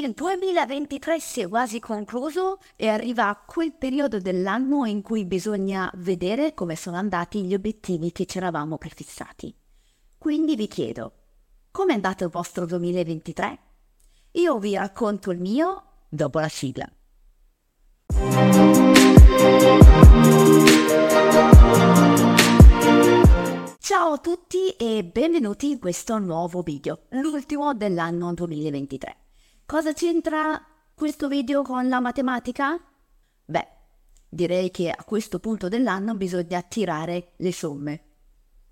Il 2023 si è quasi concluso e arriva quel periodo dell'anno in cui bisogna vedere come sono andati gli obiettivi che ci eravamo prefissati. Quindi vi chiedo, com'è andato il vostro 2023? Io vi racconto il mio dopo la sigla. Ciao a tutti e benvenuti in questo nuovo video, l'ultimo dell'anno 2023. Cosa c'entra questo video con la matematica? Beh, direi che a questo punto dell'anno bisogna tirare le somme.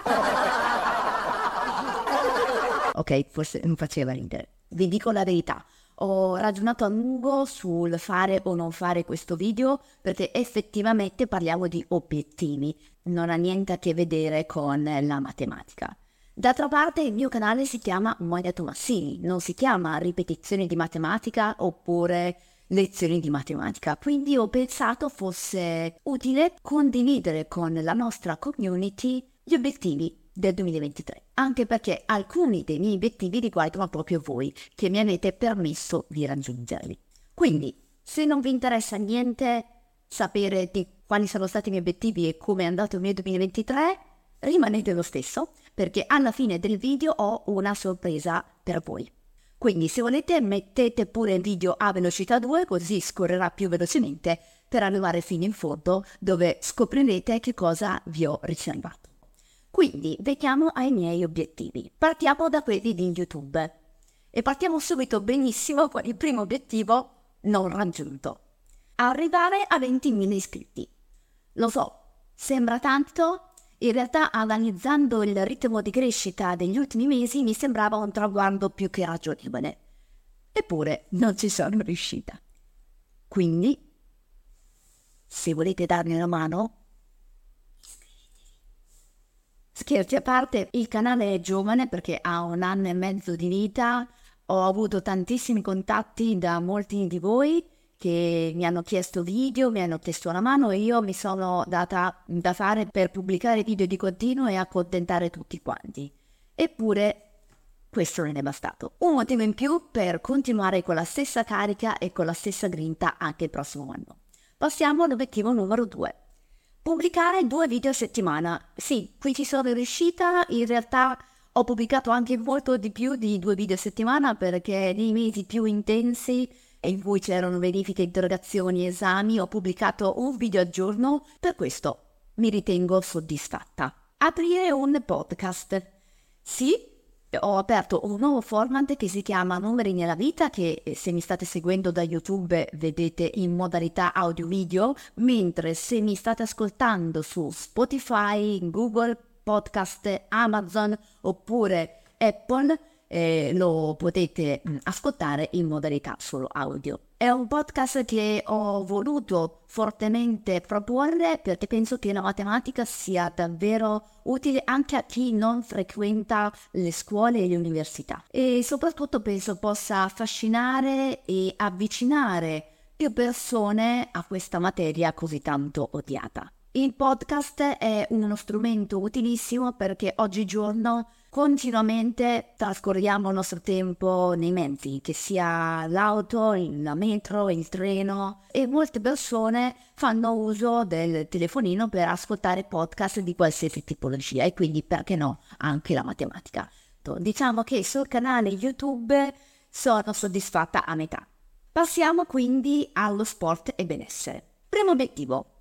ok, forse non faceva ridere. Vi dico la verità, ho ragionato a lungo sul fare o non fare questo video perché effettivamente parliamo di obiettivi, non ha niente a che vedere con la matematica. D'altra parte il mio canale si chiama Monia Tomassini, non si chiama ripetizioni di matematica oppure lezioni di matematica, quindi ho pensato fosse utile condividere con la nostra community gli obiettivi del 2023, anche perché alcuni dei miei obiettivi riguardano proprio voi, che mi avete permesso di raggiungerli. Quindi, se non vi interessa niente sapere di quali sono stati i miei obiettivi e come è andato il mio 2023, rimanete lo stesso, perché alla fine del video ho una sorpresa per voi. Quindi se volete mettete pure il video a velocità 2 così scorrerà più velocemente per arrivare fino in fondo dove scoprirete che cosa vi ho riservato. Quindi veniamo ai miei obiettivi. Partiamo da quelli di YouTube. E partiamo subito benissimo con il primo obiettivo non raggiunto. Arrivare a 20.000 iscritti. Lo so, sembra tanto, in realtà analizzando il ritmo di crescita degli ultimi mesi mi sembrava un traguardo più che ragionevole. Eppure non ci sono riuscita. Quindi, se volete darmi una mano, Scherzi a parte, il canale è giovane perché ha un anno e mezzo di vita, ho avuto tantissimi contatti da molti di voi che mi hanno chiesto video, mi hanno chiesto una mano e io mi sono data da fare per pubblicare video di continuo e accontentare tutti quanti. Eppure questo non è bastato. Un motivo in più per continuare con la stessa carica e con la stessa grinta anche il prossimo anno. Passiamo all'obiettivo numero 2 pubblicare due video a settimana. Sì, qui ci sono riuscita, in realtà ho pubblicato anche molto di più di due video a settimana perché nei mesi più intensi in cui c'erano verifiche, interrogazioni, esami, ho pubblicato un video al giorno, per questo mi ritengo soddisfatta. Aprire un podcast. Sì, ho aperto un nuovo format che si chiama Numeri nella vita, che eh, se mi state seguendo da YouTube vedete in modalità audio-video, mentre se mi state ascoltando su Spotify, Google Podcast, Amazon oppure Apple, eh, lo potete mm, ascoltare in modalità solo audio. È un podcast che ho voluto fortemente proporre perché penso che la matematica sia davvero utile anche a chi non frequenta le scuole e le università e soprattutto penso possa affascinare e avvicinare più persone a questa materia così tanto odiata. Il podcast è uno strumento utilissimo perché oggigiorno continuamente trascorriamo il nostro tempo nei mezzi, che sia l'auto, la metro, il treno e molte persone fanno uso del telefonino per ascoltare podcast di qualsiasi tipologia e quindi perché no anche la matematica. Diciamo che sul canale YouTube sono soddisfatta a metà. Passiamo quindi allo sport e benessere. Primo obiettivo,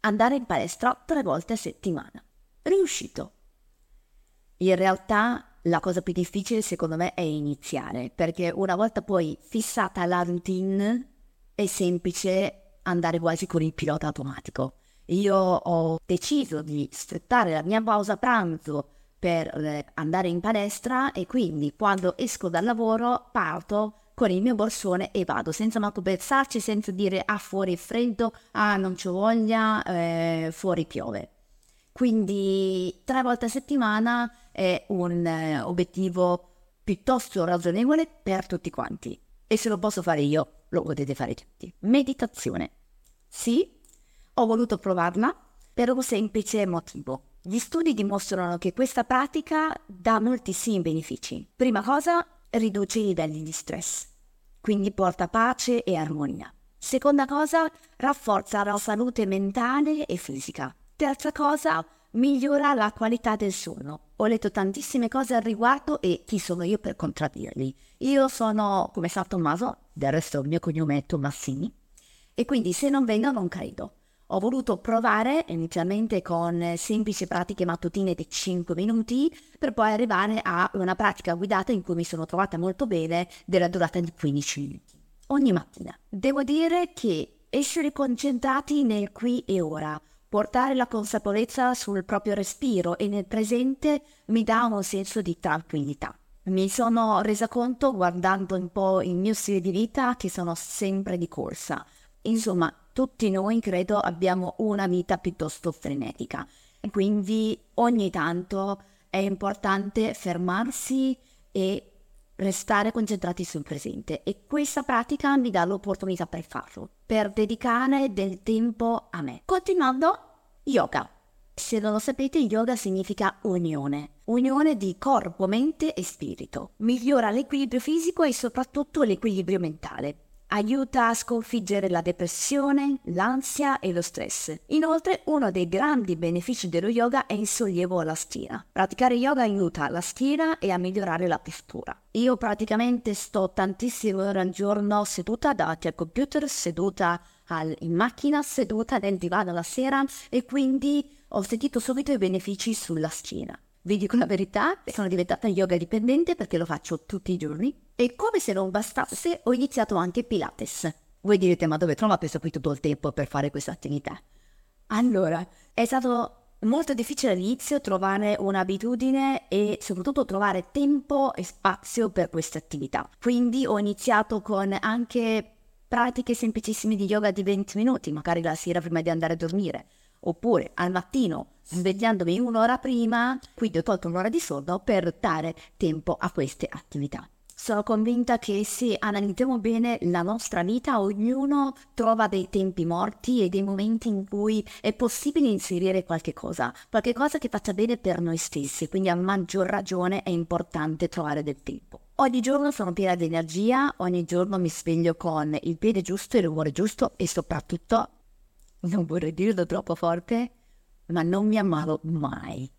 andare in palestra tre volte a settimana. Riuscito. In realtà la cosa più difficile secondo me è iniziare, perché una volta poi fissata la routine è semplice andare quasi con il pilota automatico. Io ho deciso di sfruttare la mia pausa pranzo per eh, andare in palestra e quindi quando esco dal lavoro parto con il mio borsone e vado senza manco pensarci, senza dire ah fuori è freddo, ah non c'ho voglia, eh, fuori piove. Quindi tre volte a settimana è un eh, obiettivo piuttosto ragionevole per tutti quanti. E se lo posso fare io, lo potete fare tutti. Meditazione. Sì, ho voluto provarla per un semplice motivo. Gli studi dimostrano che questa pratica dà moltissimi benefici. Prima cosa, riduce i livelli di stress. Quindi porta pace e armonia. Seconda cosa, rafforza la salute mentale e fisica. Terza cosa, migliora la qualità del sonno. Ho letto tantissime cose al riguardo e chi sono io per contraddirli? Io sono come San Tommaso, del resto il mio cognome è Tomassini, e quindi se non vengo non credo. Ho voluto provare inizialmente con semplici pratiche mattutine di 5 minuti per poi arrivare a una pratica guidata in cui mi sono trovata molto bene della durata di 15 minuti. Ogni mattina. Devo dire che essere concentrati nel qui e ora, portare la consapevolezza sul proprio respiro e nel presente mi dà un senso di tranquillità. Mi sono resa conto guardando un po' il mio stile di vita che sono sempre di corsa. Insomma, tutti noi credo abbiamo una vita piuttosto frenetica quindi ogni tanto è importante fermarsi e restare concentrati sul presente e questa pratica mi dà l'opportunità per farlo, per dedicare del tempo a me. Continuando, yoga. Se non lo sapete, yoga significa unione, unione di corpo, mente e spirito. Migliora l'equilibrio fisico e soprattutto l'equilibrio mentale aiuta a sconfiggere la depressione, l'ansia e lo stress. Inoltre, uno dei grandi benefici dello yoga è il sollievo alla schiena. Praticare yoga aiuta la schiena e a migliorare la postura. Io praticamente sto tantissime ore al giorno seduta davanti al computer, seduta al, in macchina, seduta nel divano la sera e quindi ho sentito subito i benefici sulla schiena. Vi dico la verità, sono diventata yoga dipendente perché lo faccio tutti i giorni e come se non bastasse ho iniziato anche Pilates. Voi direte ma dove trova preso qui tutto il tempo per fare questa attività? Allora, è stato molto difficile all'inizio trovare un'abitudine e soprattutto trovare tempo e spazio per questa attività. Quindi ho iniziato con anche pratiche semplicissime di yoga di 20 minuti, magari la sera prima di andare a dormire oppure al mattino svegliandomi un'ora prima, quindi ho tolto un'ora di sonno per dare tempo a queste attività. Sono convinta che se analizziamo bene la nostra vita, ognuno trova dei tempi morti e dei momenti in cui è possibile inserire qualche cosa, qualche cosa che faccia bene per noi stessi, quindi a maggior ragione è importante trovare del tempo. Ogni giorno sono piena di energia, ogni giorno mi sveglio con il piede giusto, il rumore giusto e soprattutto non vorrei dirlo troppo forte, ma non mi ammalo mai.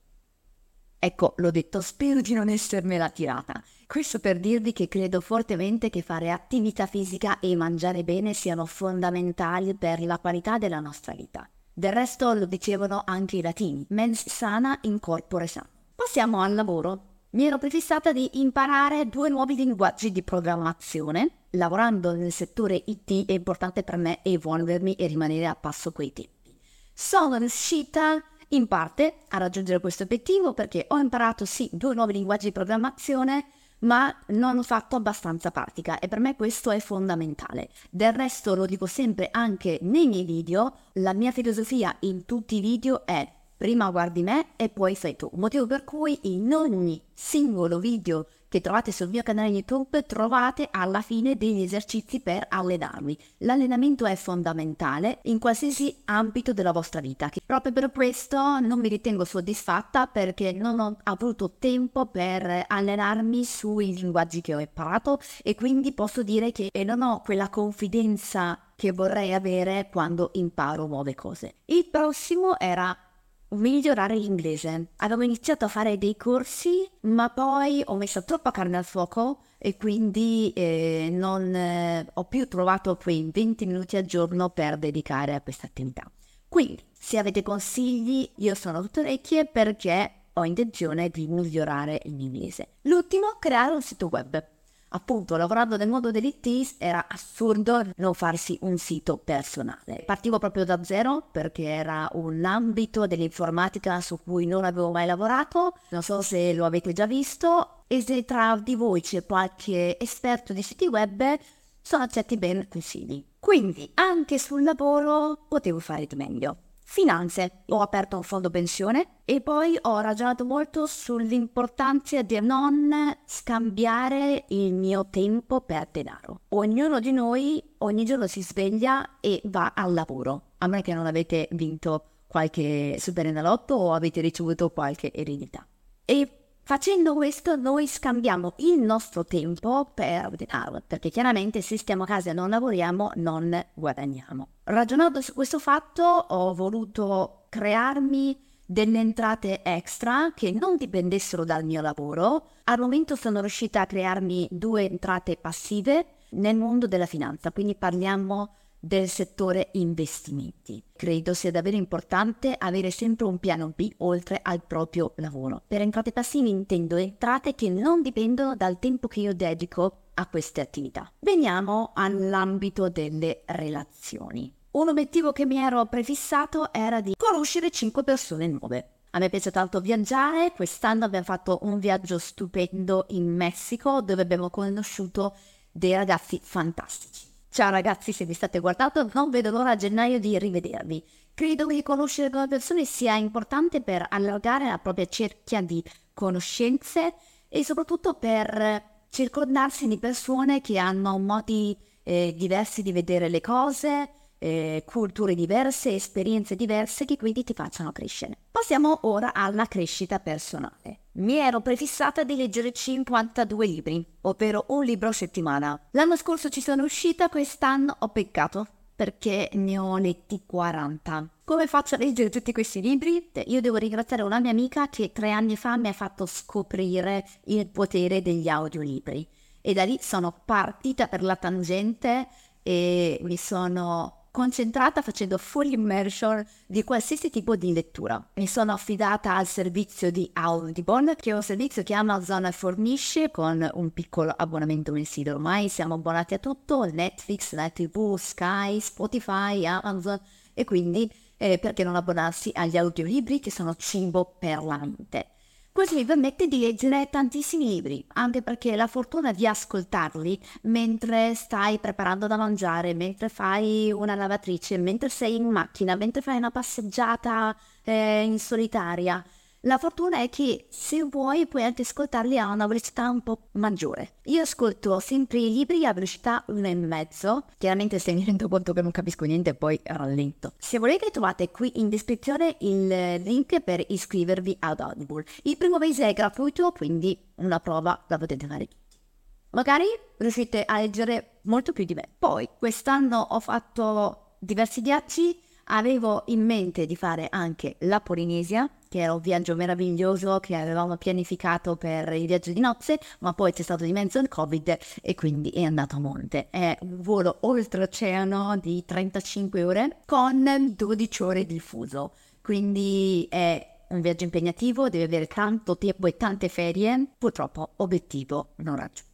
Ecco, l'ho detto, spero di non essermela tirata. Questo per dirvi che credo fortemente che fare attività fisica e mangiare bene siano fondamentali per la qualità della nostra vita. Del resto lo dicevano anche i latini, mens sana in corpore sano. Passiamo al lavoro. Mi ero prefissata di imparare due nuovi linguaggi di programmazione lavorando nel settore IT è importante per me evolvermi e rimanere a passo coi tempi. Sono riuscita in parte a raggiungere questo obiettivo perché ho imparato sì due nuovi linguaggi di programmazione, ma non ho fatto abbastanza pratica e per me questo è fondamentale. Del resto lo dico sempre anche nei miei video, la mia filosofia in tutti i video è prima guardi me e poi fai tu, motivo per cui in ogni singolo video che trovate sul mio canale YouTube trovate alla fine degli esercizi per allenarvi. L'allenamento è fondamentale in qualsiasi ambito della vostra vita. Proprio per questo non mi ritengo soddisfatta perché non ho avuto tempo per allenarmi sui linguaggi che ho imparato e quindi posso dire che non ho quella confidenza che vorrei avere quando imparo nuove cose. Il prossimo era migliorare l'inglese. Avevo iniziato a fare dei corsi, ma poi ho messo troppa carne al fuoco e quindi eh, non eh, ho più trovato quei 20 minuti al giorno per dedicare a questa attività. Quindi, se avete consigli, io sono tutte orecchie perché ho intenzione di migliorare l'inglese. L'ultimo, creare un sito web appunto lavorando nel mondo dell'IT era assurdo non farsi un sito personale. Partivo proprio da zero perché era un ambito dell'informatica su cui non avevo mai lavorato, non so se lo avete già visto e se tra di voi c'è qualche esperto di siti web sono accetti ben consigli. Quindi anche sul lavoro potevo fare di meglio finanze. Ho aperto un fondo pensione e poi ho ragionato molto sull'importanza di non scambiare il mio tempo per denaro. Ognuno di noi ogni giorno si sveglia e va al lavoro, a meno che non avete vinto qualche superenalotto o avete ricevuto qualche eredità. E Facendo questo noi scambiamo il nostro tempo per denaro, perché chiaramente se stiamo a casa e non lavoriamo non guadagniamo. Ragionando su questo fatto ho voluto crearmi delle entrate extra che non dipendessero dal mio lavoro. Al momento sono riuscita a crearmi due entrate passive nel mondo della finanza, quindi parliamo del settore investimenti. Credo sia davvero importante avere sempre un piano B oltre al proprio lavoro. Per entrate passive intendo entrate che non dipendono dal tempo che io dedico a queste attività. Veniamo all'ambito delle relazioni. Un obiettivo che mi ero prefissato era di conoscere 5 persone nuove. A me piace tanto viaggiare, quest'anno abbiamo fatto un viaggio stupendo in Messico dove abbiamo conosciuto dei ragazzi fantastici. Ciao ragazzi, se vi state guardando, non vedo l'ora a gennaio di rivedervi. Credo che conoscere nuove persone sia importante per allargare la propria cerchia di conoscenze e soprattutto per circondarsi di persone che hanno modi eh, diversi di vedere le cose, eh, culture diverse, esperienze diverse che quindi ti facciano crescere. Passiamo ora alla crescita personale. Mi ero prefissata di leggere 52 libri, ovvero un libro a settimana. L'anno scorso ci sono uscita, quest'anno ho peccato perché ne ho letti 40. Come faccio a leggere tutti questi libri? Io devo ringraziare una mia amica che tre anni fa mi ha fatto scoprire il potere degli audiolibri. E da lì sono partita per la tangente e mi sono concentrata facendo full immersion di qualsiasi tipo di lettura. Mi sono affidata al servizio di Audible, che è un servizio che Amazon fornisce con un piccolo abbonamento mensile. Ormai siamo abbonati a tutto, Netflix, la TV, Sky, Spotify, Amazon e quindi eh, perché non abbonarsi agli audiolibri che sono cibo per la mente. Questo mi permette di leggere tantissimi libri, anche perché la fortuna di ascoltarli mentre stai preparando da mangiare, mentre fai una lavatrice, mentre sei in macchina, mentre fai una passeggiata eh, in solitaria, la fortuna è che se vuoi puoi anche ascoltarli a una velocità un po' maggiore. Io ascolto sempre i libri a velocità 1,5, chiaramente se mi rendo conto che non capisco niente poi rallento. Se volete trovate qui in descrizione il link per iscrivervi ad Audible. Il primo mese è gratuito, quindi una prova la potete fare. Magari riuscite a leggere molto più di me. Poi quest'anno ho fatto diversi viaggi, avevo in mente di fare anche la Polinesia che era un viaggio meraviglioso che avevamo pianificato per il viaggio di nozze, ma poi c'è stato di mezzo il Covid e quindi è andato a monte. È un volo oltreoceano di 35 ore con 12 ore di fuso, quindi è un viaggio impegnativo, deve avere tanto tempo e tante ferie, purtroppo obiettivo non raggiunto.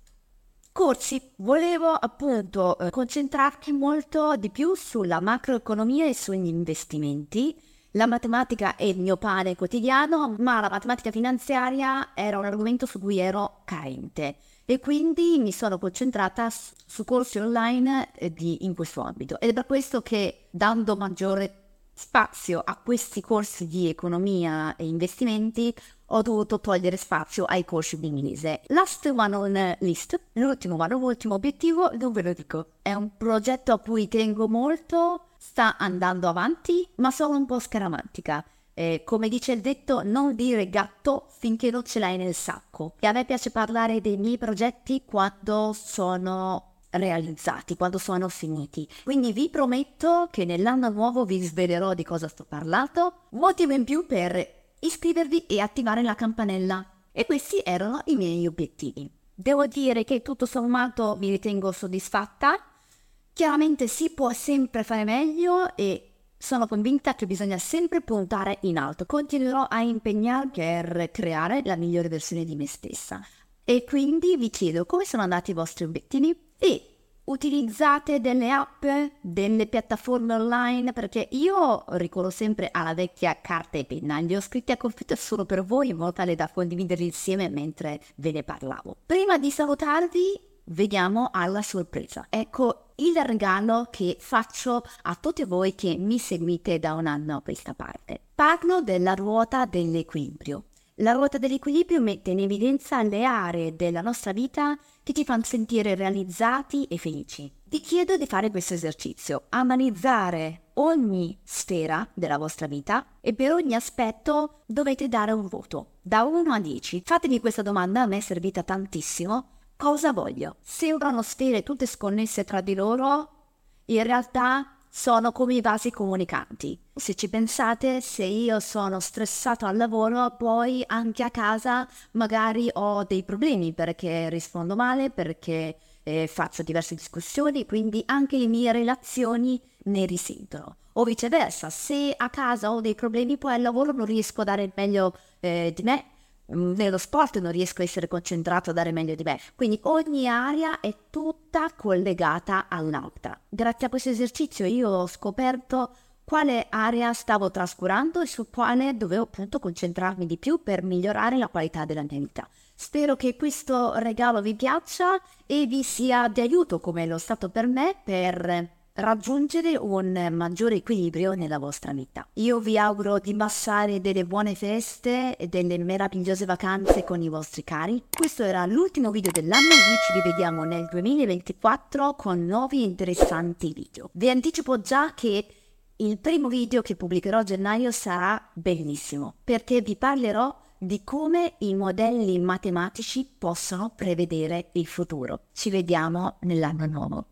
Corsi, volevo appunto eh, concentrarmi molto di più sulla macroeconomia e sugli investimenti la matematica è il mio pane quotidiano, ma la matematica finanziaria era un argomento su cui ero carente e quindi mi sono concentrata su, corsi online eh, di, in questo ambito. Ed è per questo che dando maggiore spazio a questi corsi di economia e investimenti ho dovuto togliere spazio ai corsi di inglese. Last one on list, l'ultimo one, l'ultimo obiettivo, non ve lo dico. È un progetto a cui tengo molto, sta andando avanti, ma sono un po' scaramantica. Eh, come dice il detto, non dire gatto finché non ce l'hai nel sacco. E a me piace parlare dei miei progetti quando sono realizzati, quando sono finiti. Quindi vi prometto che nell'anno nuovo vi svelerò di cosa sto parlando. Motivo in più per iscrivervi e attivare la campanella. E questi erano i miei obiettivi. Devo dire che tutto sommato mi ritengo soddisfatta. Chiaramente si può sempre fare meglio e sono convinta che bisogna sempre puntare in alto. Continuerò a impegnarmi per creare la migliore versione di me stessa. E quindi vi chiedo come sono andati i vostri obiettivi e utilizzate delle app, delle piattaforme online, perché io ricorro sempre alla vecchia carta e penna, li ho scritti a computer solo per voi in modo tale da condividerli insieme mentre ve ne parlavo. Prima di salutarvi, veniamo alla sorpresa. Ecco il regalo che faccio a tutti voi che mi seguite da un anno a questa parte. Parlo della ruota dell'equilibrio. La ruota dell'equilibrio mette in evidenza le aree della nostra vita che ci fanno sentire realizzati e felici. Vi chiedo di fare questo esercizio, analizzare ogni sfera della vostra vita e per ogni aspetto dovete dare un voto, da 1 a 10. Fatevi questa domanda, a me è servita tantissimo. Cosa voglio? Sembrano sfere tutte sconnesse tra di loro, in realtà sono come i vasi comunicanti. Se ci pensate, se io sono stressato al lavoro, poi anche a casa magari ho dei problemi perché rispondo male, perché eh, faccio diverse discussioni, quindi anche le mie relazioni ne risentono. O viceversa, se a casa ho dei problemi, poi al lavoro non riesco a dare il meglio eh, di me, nello sport non riesco a essere concentrato a dare meglio di me. Quindi ogni area è tutta collegata all'altra. Grazie a questo esercizio io ho scoperto quale area stavo trascurando e su quale dovevo appunto concentrarmi di più per migliorare la qualità della mia vita. Spero che questo regalo vi piaccia e vi sia di aiuto come lo stato per me per raggiungere un maggiore equilibrio nella vostra vita. Io vi auguro di passare delle buone feste e delle meravigliose vacanze con i vostri cari. Questo era l'ultimo video dell'anno, noi ci rivediamo nel 2024 con nuovi interessanti video. Vi anticipo già che il primo video che pubblicherò a gennaio sarà bellissimo perché vi parlerò di come i modelli matematici possono prevedere il futuro. Ci vediamo nell'anno nuovo.